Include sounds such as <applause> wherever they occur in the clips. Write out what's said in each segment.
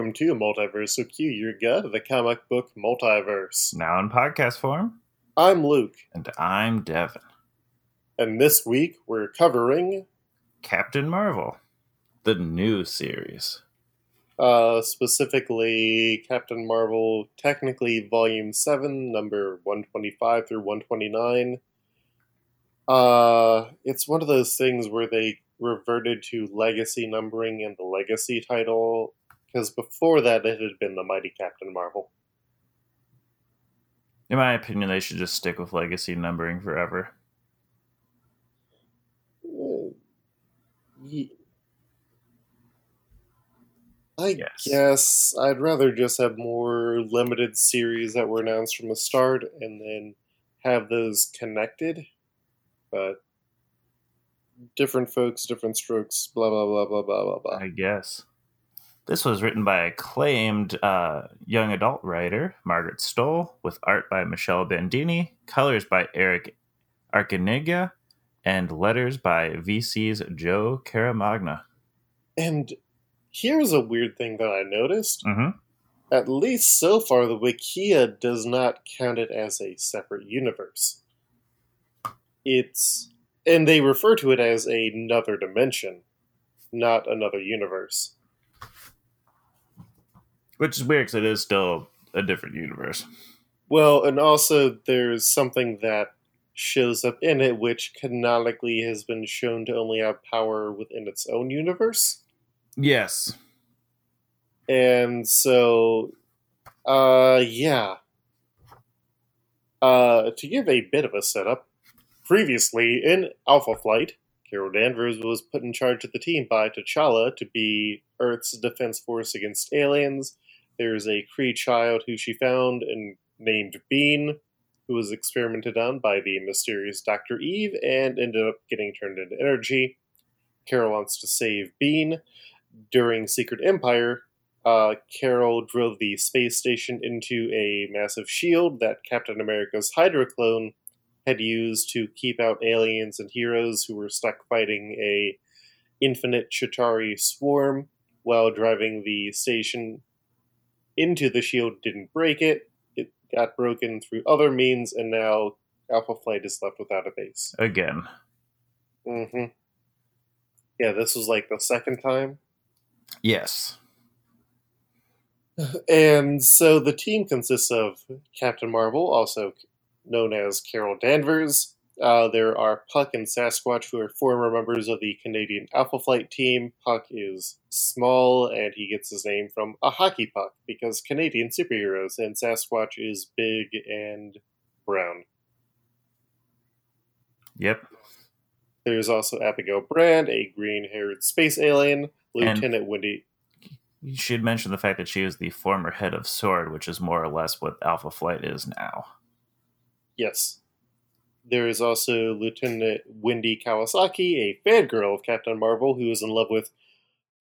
welcome to Multiversal Q, your guide of the comic book multiverse. Now in podcast form. I'm Luke. And I'm Devin. And this week we're covering Captain Marvel, the new series. Uh, specifically, Captain Marvel, technically Volume 7, number 125 through 129. Uh, it's one of those things where they reverted to legacy numbering in the legacy title because before that it had been the Mighty Captain Marvel. In my opinion, they should just stick with legacy numbering forever. Uh, I Yes. guess I'd rather just have more limited series that were announced from the start and then have those connected. But different folks, different strokes, blah blah blah blah blah blah blah. I guess. This was written by acclaimed uh, young adult writer Margaret Stohl, with art by Michele Bandini, colors by Erick Arciniega, and letters by VC's Joe Caramagna. And here's a weird thing that I noticed. Mm-hmm. At least so far, the Wikia does not count it as a separate universe. It's. And they refer to it as another dimension, not another universe. Which is weird because it is still a different universe. Well, and also there's something that shows up in it which canonically has been shown to only have power within its own universe. Yes. And so, uh, yeah. Uh, to give a bit of a setup, previously in Alpha Flight, Carol Danvers was put in charge of the team by T'Challa to be Earth's defense force against aliens. There's a Kree child who she found and named Bean, who was experimented on by the mysterious Dr. Eve and ended up getting turned into energy. Carol wants to save Bean. During Secret Empire, uh, Carol drove the space station into a massive shield that Captain America's Hydra clone had used to keep out aliens and heroes who were stuck fighting a infinite Chitauri swarm while driving the station into the shield didn't break it. It got broken through other means, and now Alpha Flight is left without a base. Again. Mm-hmm. Yeah, this was like the second time. Yes. <laughs> And so the team consists of Captain Marvel, also known as Carol Danvers. Uh, there are Puck and Sasquatch, who are former members of the Canadian Alpha Flight team. Puck is small, and he gets his name from a hockey puck because Canadian superheroes, and Sasquatch is big and brown. Yep. There's also Abigail Brand, a green haired space alien, Lieutenant Wendy. You should mention the fact that she is the former head of SWORD, which is more or less what Alpha Flight is now. Yes. There is also Lieutenant Wendy Kawasaki, a fangirl of Captain Marvel, who is in love with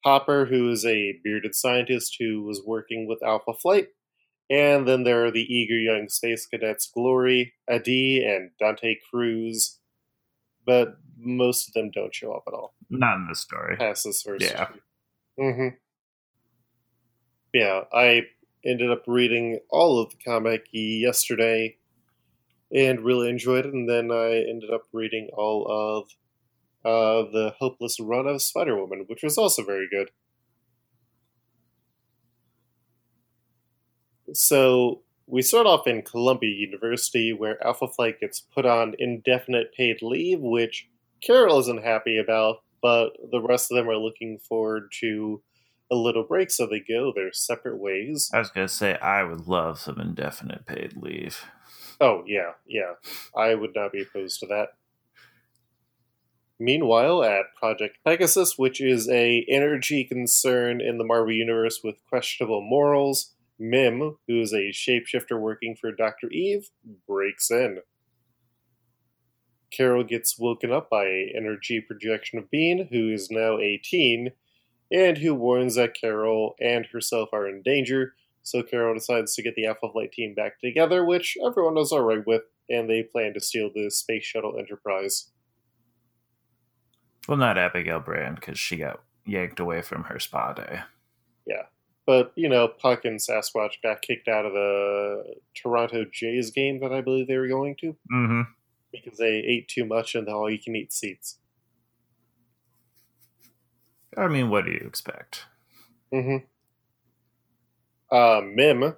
Hopper, who is a bearded scientist who was working with Alpha Flight. And then there are the eager young space cadets Glory, Adi, and Dante Cruz. But most of them don't show up at all Not in this story. past this first Yeah. Mm-hmm. Yeah, I ended up reading all of the comic yesterday and really enjoyed it, and then I ended up reading all of uh, the Hopeless Run of Spider Woman, which was also very good. So we start off in Columbia University, where Alpha Flight gets put on indefinite paid leave, which Carol isn't happy about, but the rest of them are looking forward to a little break, so they go their separate ways. I was going to say, I would love some indefinite paid leave. Oh, yeah, yeah. I would not be opposed to that. Meanwhile, at Project Pegasus, which is a energy concern in the Marvel Universe with questionable morals, Mim, who is a shapeshifter working for Dr. Eve, breaks in. Carol gets woken up by a energy projection of Bean, who is now a teen, and who warns that Carol and herself are in danger, so Carol decides to get the Alpha Flight team back together, which everyone is alright with, and they plan to steal the Space Shuttle Enterprise. Well, not Abigail Brand, because she got yanked away from her spa day. Yeah. But, you know, Puck and Sasquatch got kicked out of the Toronto Jays game that I believe they were going to Mm-hmm. because they ate too much in the all you can eat seats. I mean, what do you expect? Mm-hmm. Uh, Mim,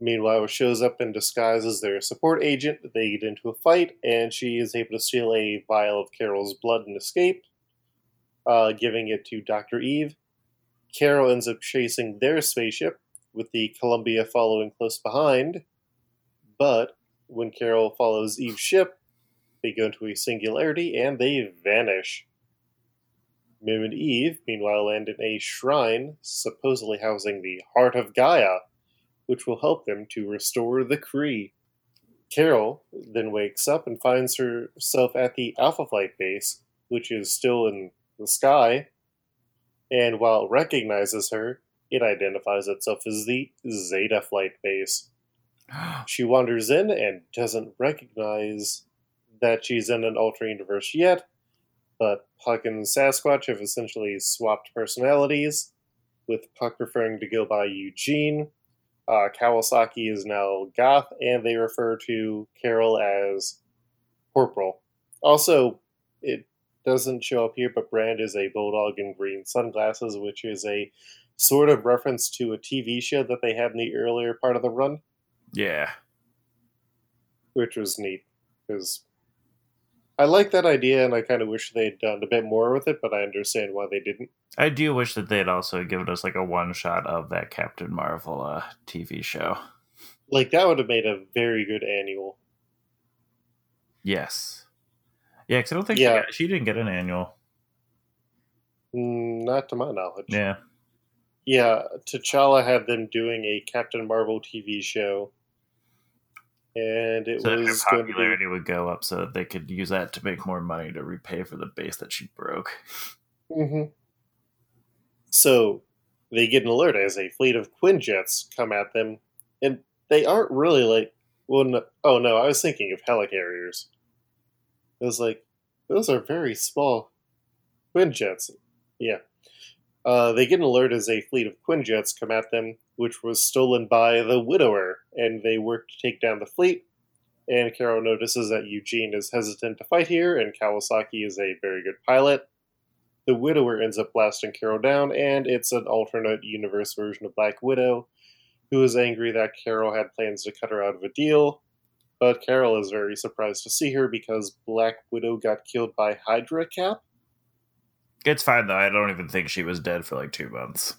meanwhile, shows up in disguise as their support agent. They get into a fight, and she is able to steal a vial of Carol's blood and escape, uh, giving it to Dr. Eve. Carol ends up chasing their spaceship, with the Columbia following close behind. But when Carol follows Eve's ship, they go into a singularity and they vanish. Mim and Eve, meanwhile, land in a shrine supposedly housing the Heart of Gaia, which will help them to restore the Kree. Carol then wakes up and finds herself at the Alpha Flight base, which is still in the sky, and while it recognizes her, it identifies itself as the Zeta Flight base. <gasps> She wanders in and doesn't recognize that she's in an alternate universe yet, but Puck and Sasquatch have essentially swapped personalities, with Puck referring to go by Eugene. Uh, Kawasaki is now Goth, and they refer to Carol as Corporal. Also, it doesn't show up here, but Brand is a bulldog in green sunglasses, which is a sort of reference to a TV show that they had in the earlier part of the run, Yeah. which was neat because I like that idea, and I kind of wish they'd done a bit more with it, but I understand why they didn't. I do wish that they'd also given us like a one shot of that Captain Marvel uh, TV show. Like that would have made a very good annual. Yes. Yeah, because I don't think Yeah. she, got, she didn't get an annual. Mm, Not to my knowledge. Yeah. Yeah, T'Challa had them doing a Captain Marvel TV show, and it So her was going to be popularity would go up so that they could use that to make more money to repay for the base that she broke. hmm So they get an alert as a fleet of Quinjets come at them, and they aren't really like. Well, no, oh no, I was thinking of helicarriers. It was like those are very small Quinjets. Yeah. Uh, they get an alert as a fleet of Quinjets come at them, which was stolen by the Widower, and they work to take down the fleet. And Carol notices that Eugene is hesitant to fight here, and Kawasaki is a very good pilot. The Widower ends up blasting Carol down, and it's an alternate universe version of Black Widow, who is angry that Carol had plans to cut her out of a deal. But Carol is very surprised to see her because Black Widow got killed by Hydra Cap. It's fine though. I don't even think she was dead for like two months.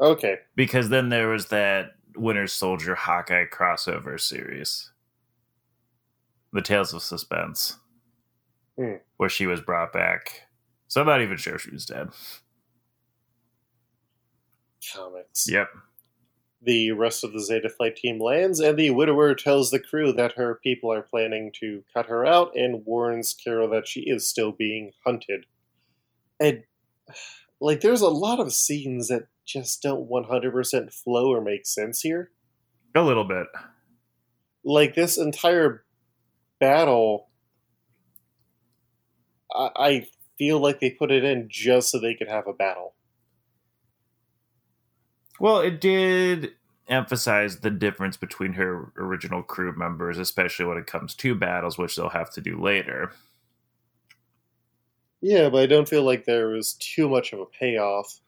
Okay, Because then there was that Winter Soldier Hawkeye crossover series, The Tales of Suspense, Hmm. where she was brought back. So I'm not even sure she was dead. comics. Yep. The rest of the Zeta Flight team lands, and the Widower tells the crew that her people are planning to cut her out and warns Carol that she is still being hunted. And, like, there's a lot of scenes that just don't 100% flow or make sense here. A little bit. Like, this entire battle, I, I feel like they put it in just so they could have a battle. Well, it did emphasize the difference between her original crew members, especially when it comes to battles, which they'll have to do later. Yeah, but I don't feel like there was too much of a payoff.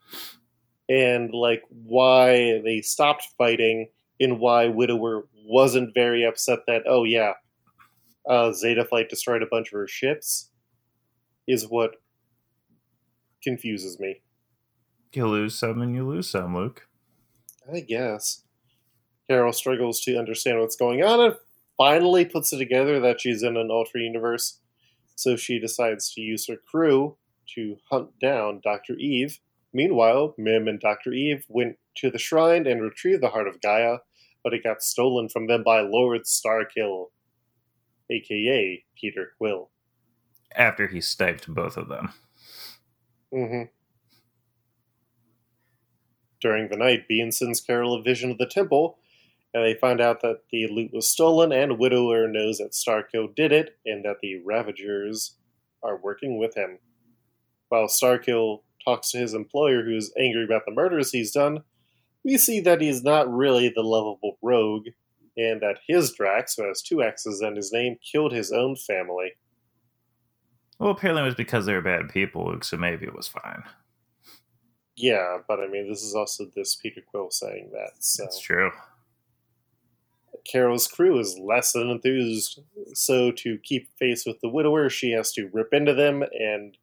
And like why they stopped fighting and why Widower wasn't very upset that, oh yeah, uh, Zeta Flight destroyed a bunch of her ships is what confuses me. You lose some and you lose some, Luke. I guess. Carol struggles to understand what's going on and finally puts it together that she's in an alternate universe. So she decides to use her crew to hunt down Dr. Eve. Meanwhile, Mim and Dr. Eve went to the shrine and retrieved the Heart of Gaia, but it got stolen from them by Lord Starkill, aka Peter Quill. After he sniped both of them. Mm-hmm. During the night, Bean sends Carol a vision of the temple, and they find out that the loot was stolen, and Widower knows that Starkill did it, and that the Ravagers are working with him. While Starkill talks to his employer, who's angry about the murders he's done, we see that he's not really the lovable rogue, and that his Drax, who has two X's in his name, killed his own family. Well, apparently it was because they were bad people, so maybe it was fine. Yeah, but I mean, this is also this Peter Quill saying that. So. That's true. Carol's crew is less than enthused, so to keep face with the widower, she has to rip into them and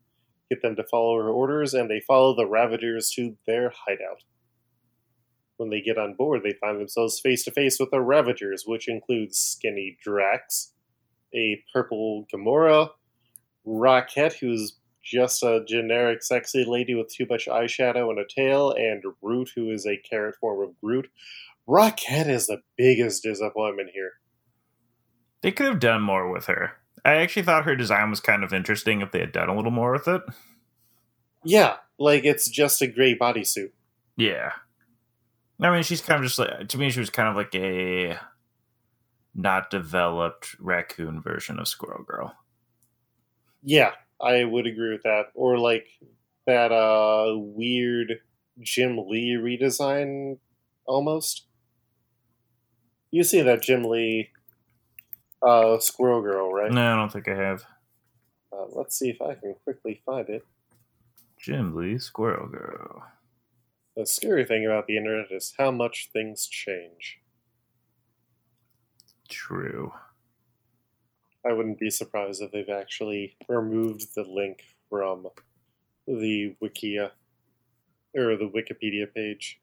get them to follow her orders, and they follow the Ravagers to their hideout. When they get on board, they find themselves face to face with the Ravagers, which includes Skinny Drax, a purple Gamora, Rocket, who's just a generic sexy lady with too much eyeshadow and a tail, and Root, who is a carrot form of Groot. Rocket is the biggest disappointment here. They could have done more with her. I actually thought her design was kind of interesting if they had done a little more with it. Yeah, like it's just a gray bodysuit. Yeah. I mean, she's kind of just like, to me, she was kind of like a not developed raccoon version of Squirrel Girl. Yeah, I would agree with that. Or like that uh weird Jim Lee redesign almost. You see that Jim Lee uh Squirrel Girl, right? No, I don't think I have. Uh, let's see if I can quickly find it. Jim Lee, Squirrel Girl. The scary thing about the internet is how much things change. True. I wouldn't be surprised if they've actually removed the link from the Wikia or the Wikipedia page.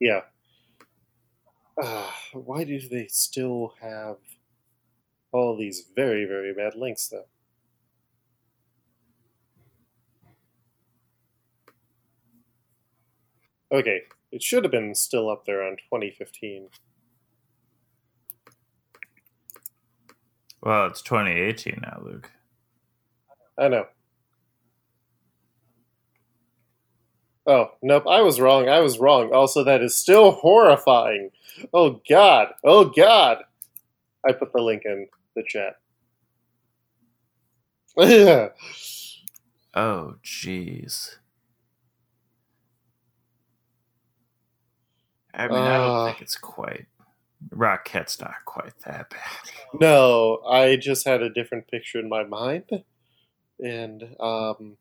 Yeah. Uh, why do they still have all these very, very bad links, though? Okay, it should have been still up there on 2015. Well, it's 2018 now, Luke. I know. Oh, nope, I was wrong. I was wrong. Also, that is still horrifying. Oh, God. Oh, God. I put the link in the chat. yeah. oh, jeez. I mean, uh, I don't think it's quite. Rocket's not quite that bad. No, I just had a different picture in my mind. And, um.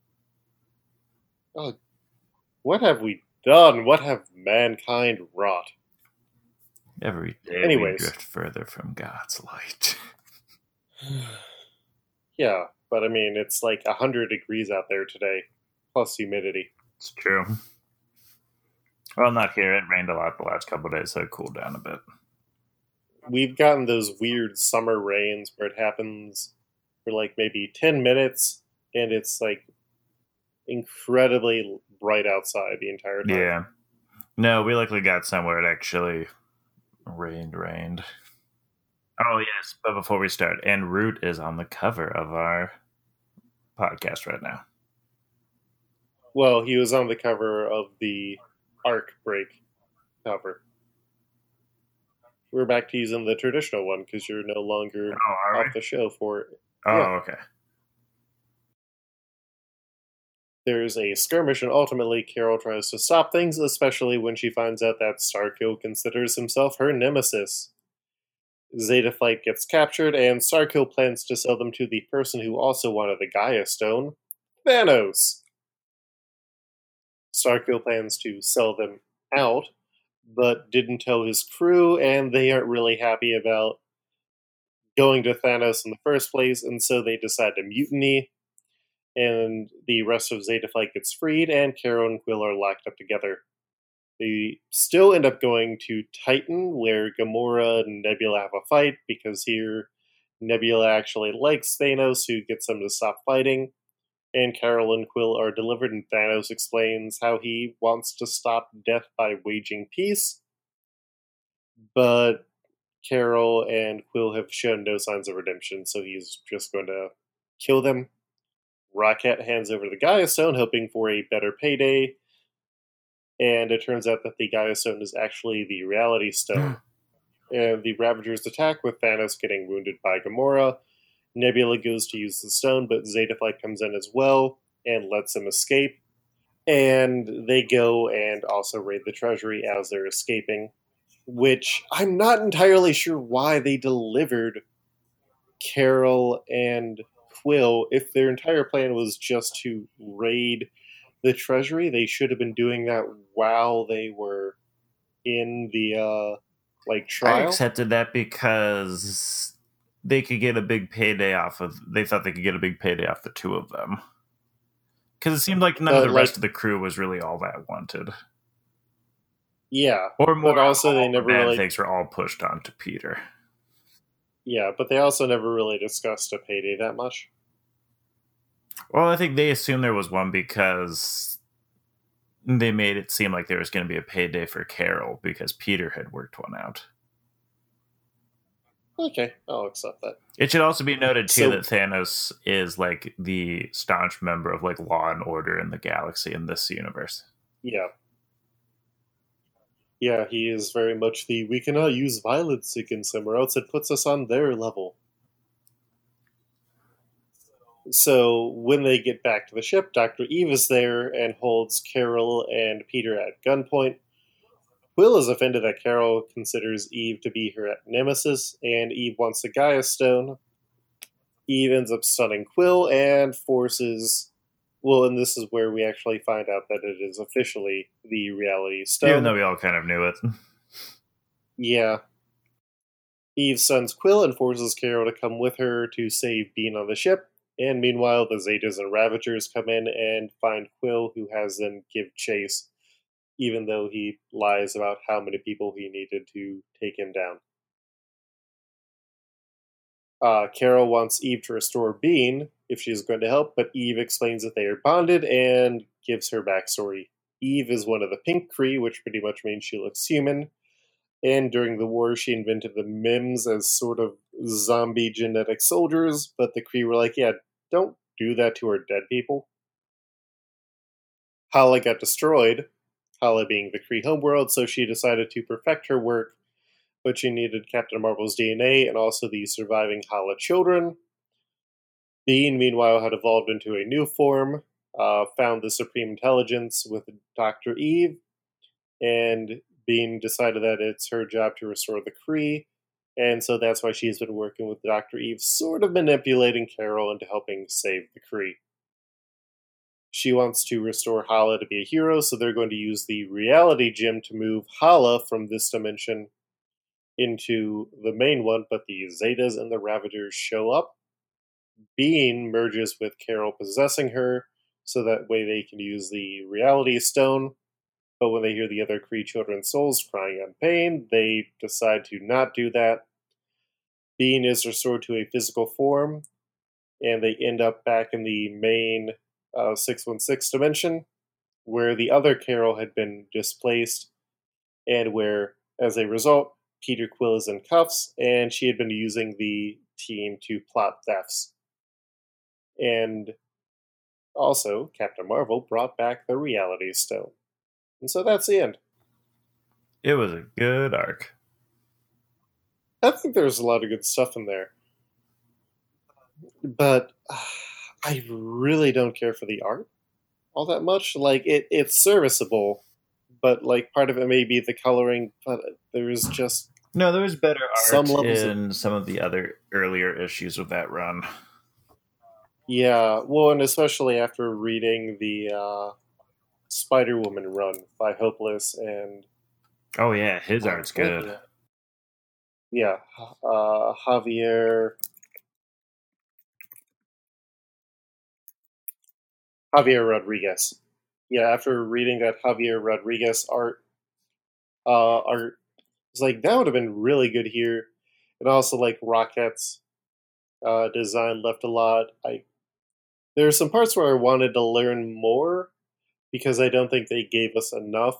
Oh, what have we done? What have mankind wrought? Every day Anyways. we drift further from God's light. <sighs> yeah, but I mean, it's like 100 degrees out there today, plus humidity. It's true. Well, not here. It rained a lot the last couple days, so it cooled down a bit. We've gotten those weird summer rains where it happens for like maybe 10 minutes and it's like incredibly bright outside the entire time. Yeah. No, we luckily got somewhere it actually rained, rained. Oh, yes. But before we start, and Root is on the cover of our podcast right now. Well, he was on the cover of the Arc Break cover. We're back to using the traditional one because you're no longer Oh, off we? the show for it. Oh, yeah. okay. There's a skirmish, and ultimately Carol tries to stop things, especially when she finds out that Starkill considers himself her nemesis. Zeta Flight gets captured, and Starkill plans to sell them to the person who also wanted the Gaia Stone, Thanos. Starkill plans to sell them out, but didn't tell his crew, and they aren't really happy about going to Thanos in the first place, and so they decide to mutiny and the rest of Zeta Flight gets freed, and Carol and Quill are locked up together. They still end up going to Titan, where Gamora and Nebula have a fight, because here Nebula actually likes Thanos, who gets them to stop fighting. And Carol and Quill are delivered, and Thanos explains how he wants to stop death by waging peace. But Carol and Quill have shown no signs of redemption, so he's just going to kill them. Rocket hands over the Gaia Stone, hoping for a better payday. And it turns out that the Gaia Stone is actually the Reality Stone. <gasps> and the Ravagers attack with Thanos getting wounded by Gamora. Nebula goes to use the stone, but Zeta Flight comes in as well and lets them escape. and they go and also raid the treasury as they're escaping. Which I'm not entirely sure why they delivered Carol and Quill. If their entire plan was just to raid the treasury, they should have been doing that while they were in the uh like I accepted that because they could get a big payday off of. They thought they could get a big payday off the two of them. Because it seemed like none of the like- rest of the crew was really all that wanted, Yeah, or more. also they never bad really- things were all pushed onto Peter. yeah, but they also never really discussed a payday that much. Well, I think they assumed there was one because they made it seem like there was going to be a payday for Carol because Peter had worked one out. Okay, I'll accept that. It should also be noted too So- that Thanos is like the staunch member of like law and order in the galaxy in this universe. Yeah. Yeah, he is very much the we cannot use violence against them or else it puts us on their level. So when they get back to the ship, Dr. Eve is there and holds Carol and Peter at gunpoint. Quill is offended that Carol considers Eve to be her nemesis, and Eve wants the Gaia Stone. Eve ends up stunning Quill and forces. Well, and this is where we actually find out that it is officially the Reality Stone. Even though we all kind of knew it. <laughs> Yeah. Eve sends Quill and forces Carol to come with her to save Bean on the ship. And meanwhile, the Zetas and Ravagers come in and find Quill, who has them give chase, even though he lies about how many people he needed to take him down. Uh, Carol wants Eve to restore Bean if she's going to help, but Eve explains that they are bonded and gives her backstory. Eve is one of the Pink Kree, which pretty much means she looks human. And during the war, she invented the Mims as sort of zombie genetic soldiers, but the Kree were like, yeah, don't do that to our dead people. Hala got destroyed, Hala being the Kree homeworld, so she decided to perfect her work, but she needed Captain Marvel's DNA and also the surviving Hala children. Bean, meanwhile, had evolved into a new form, uh, found the Supreme Intelligence with Dr. Eve, and Bean decided that it's her job to restore the Kree, and so that's why she's been working with Dr. Eve, sort of manipulating Carol into helping save the Kree. She wants to restore Hala to be a hero, so they're going to use the reality gem to move Hala from this dimension into the main one, but the Zetas and the Ravagers show up. Bean merges with Carol possessing her, so that way they can use the reality stone but when they hear the other Kree children's souls crying in pain, they decide to not do that. Bean is restored to a physical form, and they end up back in the main uh, 616 dimension, where the other Carol had been displaced, and where, as a result, Peter Quill is in cuffs, and she had been using the team to plot thefts. And also, Captain Marvel brought back the Reality Stone. And so that's the end. It was a good arc. I think there's a lot of good stuff in there. But uh, I really don't care for the art all that much. Like it it's serviceable, but like part of it may be the coloring, but there's just No, there was better art Some levels of- in some of the other earlier issues of that run. yeah, well and especially after reading the uh Spider Woman run by Hopeless and Oh yeah, his art's good. Yeah, uh, Javier. Javier Rodriguez. Yeah, after reading that Javier Rodriguez art, uh, art, it's like that would have been really good here, and also like Rocket's uh, design left a lot. I there are some parts where I wanted to learn more because I don't think they gave us enough.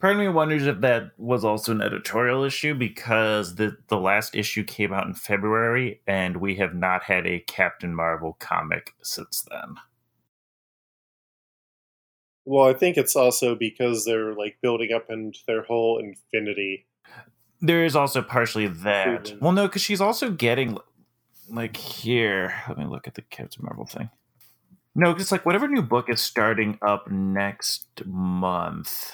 Part of me wonders if that was also an editorial issue because the the last issue came out in February and we have not had a Captain Marvel comic since then. Well, I think it's also because they're like building up into their whole infinity. There is also partially that. Well, no, because she's also getting like here. Let me look at the Captain Marvel thing. No, because like whatever new book is starting up next month.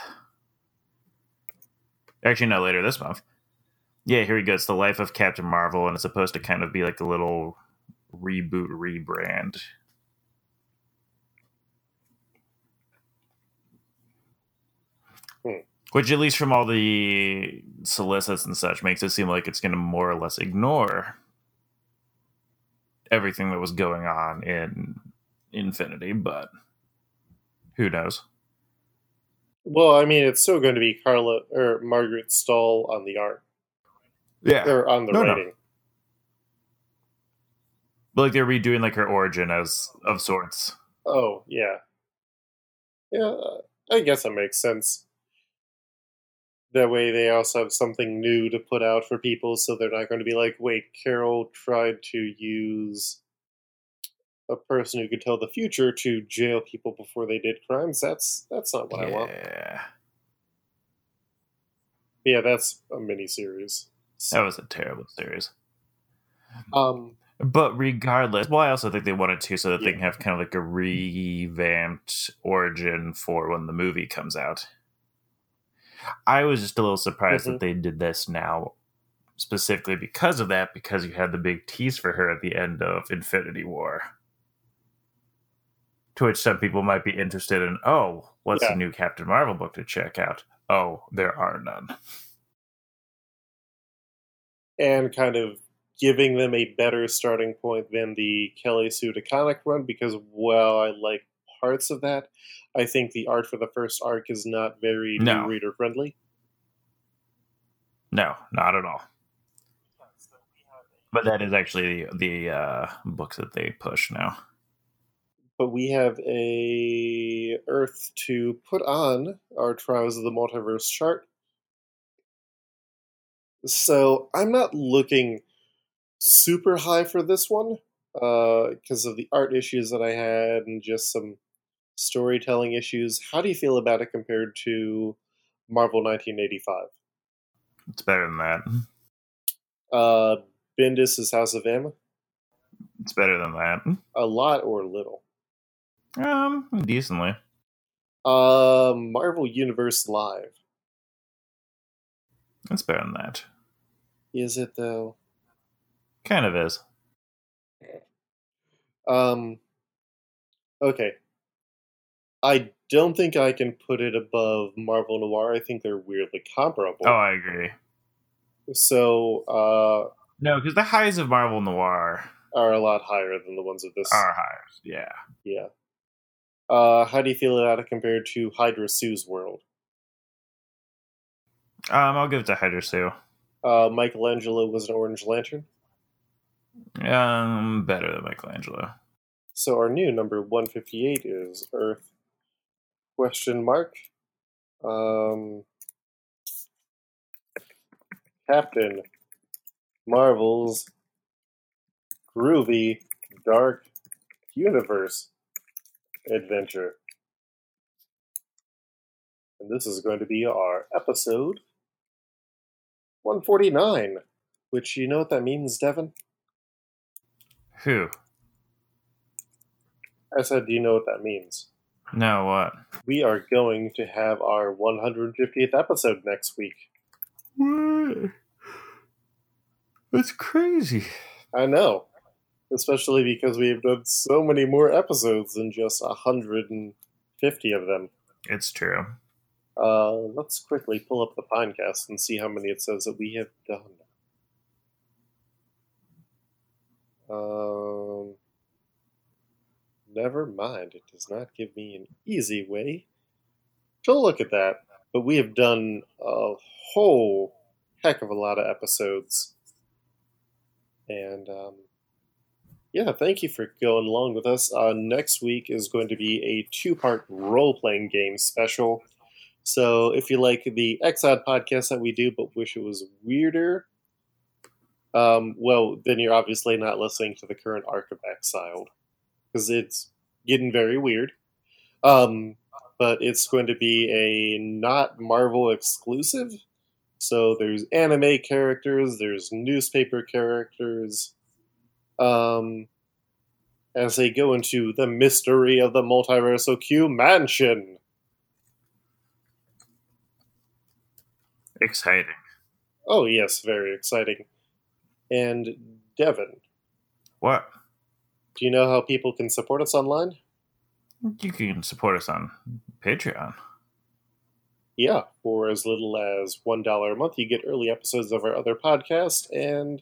Actually, no, later this month. Yeah, here we go. It's the life of Captain Marvel, and it's supposed to kind of be like a little reboot, rebrand. Hmm. Which, at least from all the solicits and such, makes it seem like it's going to more or less ignore everything that was going on in Infinity, but who knows? Well, I mean, it's still going to be Carla or Margaret Stohl on the art Yeah. or on the No, no. writing. But like they're redoing like her origin as of sorts. Oh, yeah. Yeah, I guess that makes sense. That way they also have something new to put out for people so they're not going to be like, wait, Carol tried to use a person who could tell the future to jail people before they did crimes. That's that's not what I want. Yeah. Yeah, that's a mini series. That was a terrible series. Um But regardless, well, I also think they wanted to so that they can have kind of like a revamped origin for when the movie comes out. I was just a little surprised Mhm. that they did this now, specifically because of that, because you had the big tease for her at the end of Infinity War. To which some people might be interested in, oh, what's Yeah. the new Captain Marvel book to check out? Oh, there are none. and kind of giving them a better starting point than the Kelly Sue DeConnick run because while I like parts of that, I think the art for the first arc is not very No. reader friendly. No, not at all. But that is actually the, the uh, books that they push now. But we have a Earth to put on our Trials of the Multiverse chart. So I'm not looking super high for this one because of the art issues that I had and just some storytelling issues. How do you feel about it compared to Marvel 1985? It's better than that. Uh, Bendis' House of M? It's better than that. A lot or little? Um, decently. Uh, Marvel Universe Live. It's better than that. Is it though? Kind of is. Um, okay. I don't think I can put it above Marvel Noir. I think they're weirdly comparable. Oh, I agree. So, uh, No, because the highs of Marvel Noir are a lot higher than the ones of this. are higher. Yeah. Yeah. Uh, how do you feel about it compared to Hydra Sue's world? Um, I'll give it to Hydra Sue. Uh, Michelangelo was an Orange Lantern. Um, better than Michelangelo. So our new number 158 is Earth question mark. Um, Captain Marvel's groovy dark universe adventure. And this is going to be our episode 149, which you know what that means, Devin? Who? I said, do you know what that means? No, what? we are going to have our 150th episode next week. What? That's crazy. I know. Especially because we have done so many more episodes than just 150 of them. It's true. Uh, let's quickly pull up the podcast and see how many it says that we have done. Um, never mind. It does not give me an easy way to look at that. But we have done a whole heck of a lot of episodes. And um, yeah, thank you for going along with us. Uh, next week is going to be a two part role playing game special. So if you like the Exod podcast that we do, but wish it was weirder, um, well, then you're obviously not listening to the current arc of Exiled because it's getting very weird. Um, but it's going to be a not Marvel exclusive. So there's anime characters, there's newspaper characters, um, as they go into the mystery of the Multiversal Q mansion. Exciting. Oh, yes, very exciting. And Devin, What? do you know how people can support us online? You can support us on Patreon. Yeah, for as little as $1 a month, you get early episodes of our other podcast, and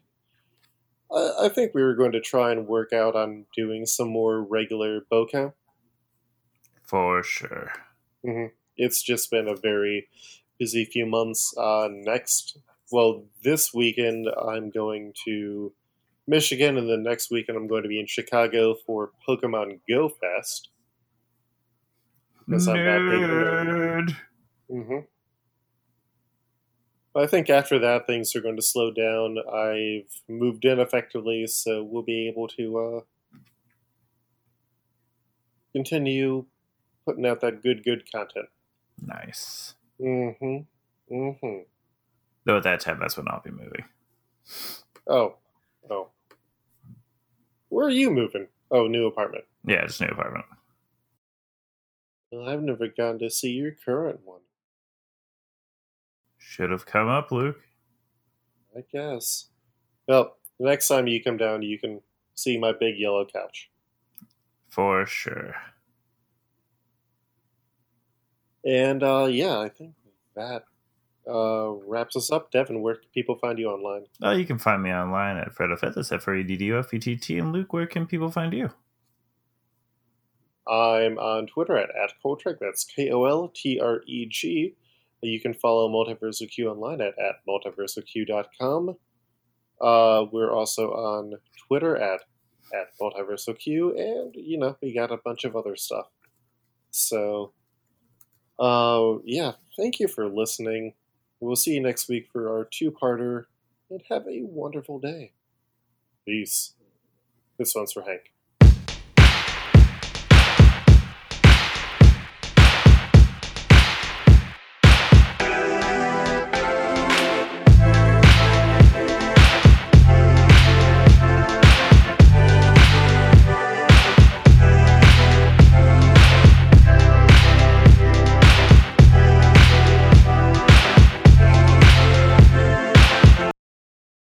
I, I think we were going to try and work out on doing some more regular bow bokeh. For sure. It's just been a very busy few months. Uh, next, well, this weekend I'm going to Michigan, and then next weekend I'm going to be in Chicago for Pokemon Go Fest. Because I'm that big of a nerd. Nerd. I think after that, things are going to slow down. I've moved in effectively, so we'll be able to uh, continue putting out that good, good content. Nice. Mm-hmm. Mm-hmm. Though at that time, that's when I'll be moving. Oh. Oh. Where are you moving? Oh, new apartment. Yeah, just new apartment. Well, I've never gone to see your current one. Should have come up, Luke. I guess. Well, the next time you come down, you can see my big yellow couch. For sure. And uh, yeah, I think that uh, wraps us up. Devin, where can people find you online? Oh, you can find me online at Fred That's F R E D D O F E T T. And Luke, where can people find you? I'm on Twitter at, at. That's K O L T R E G. You can follow Multiversal Q online at, at multiversalq.com. Uh, we're also on Twitter at, at Multiversal Q, and, you know, we got a bunch of other stuff. So, uh, yeah, thank you for listening. We'll see you next week for our two parter, and have a wonderful day. Peace. This one's for Hank.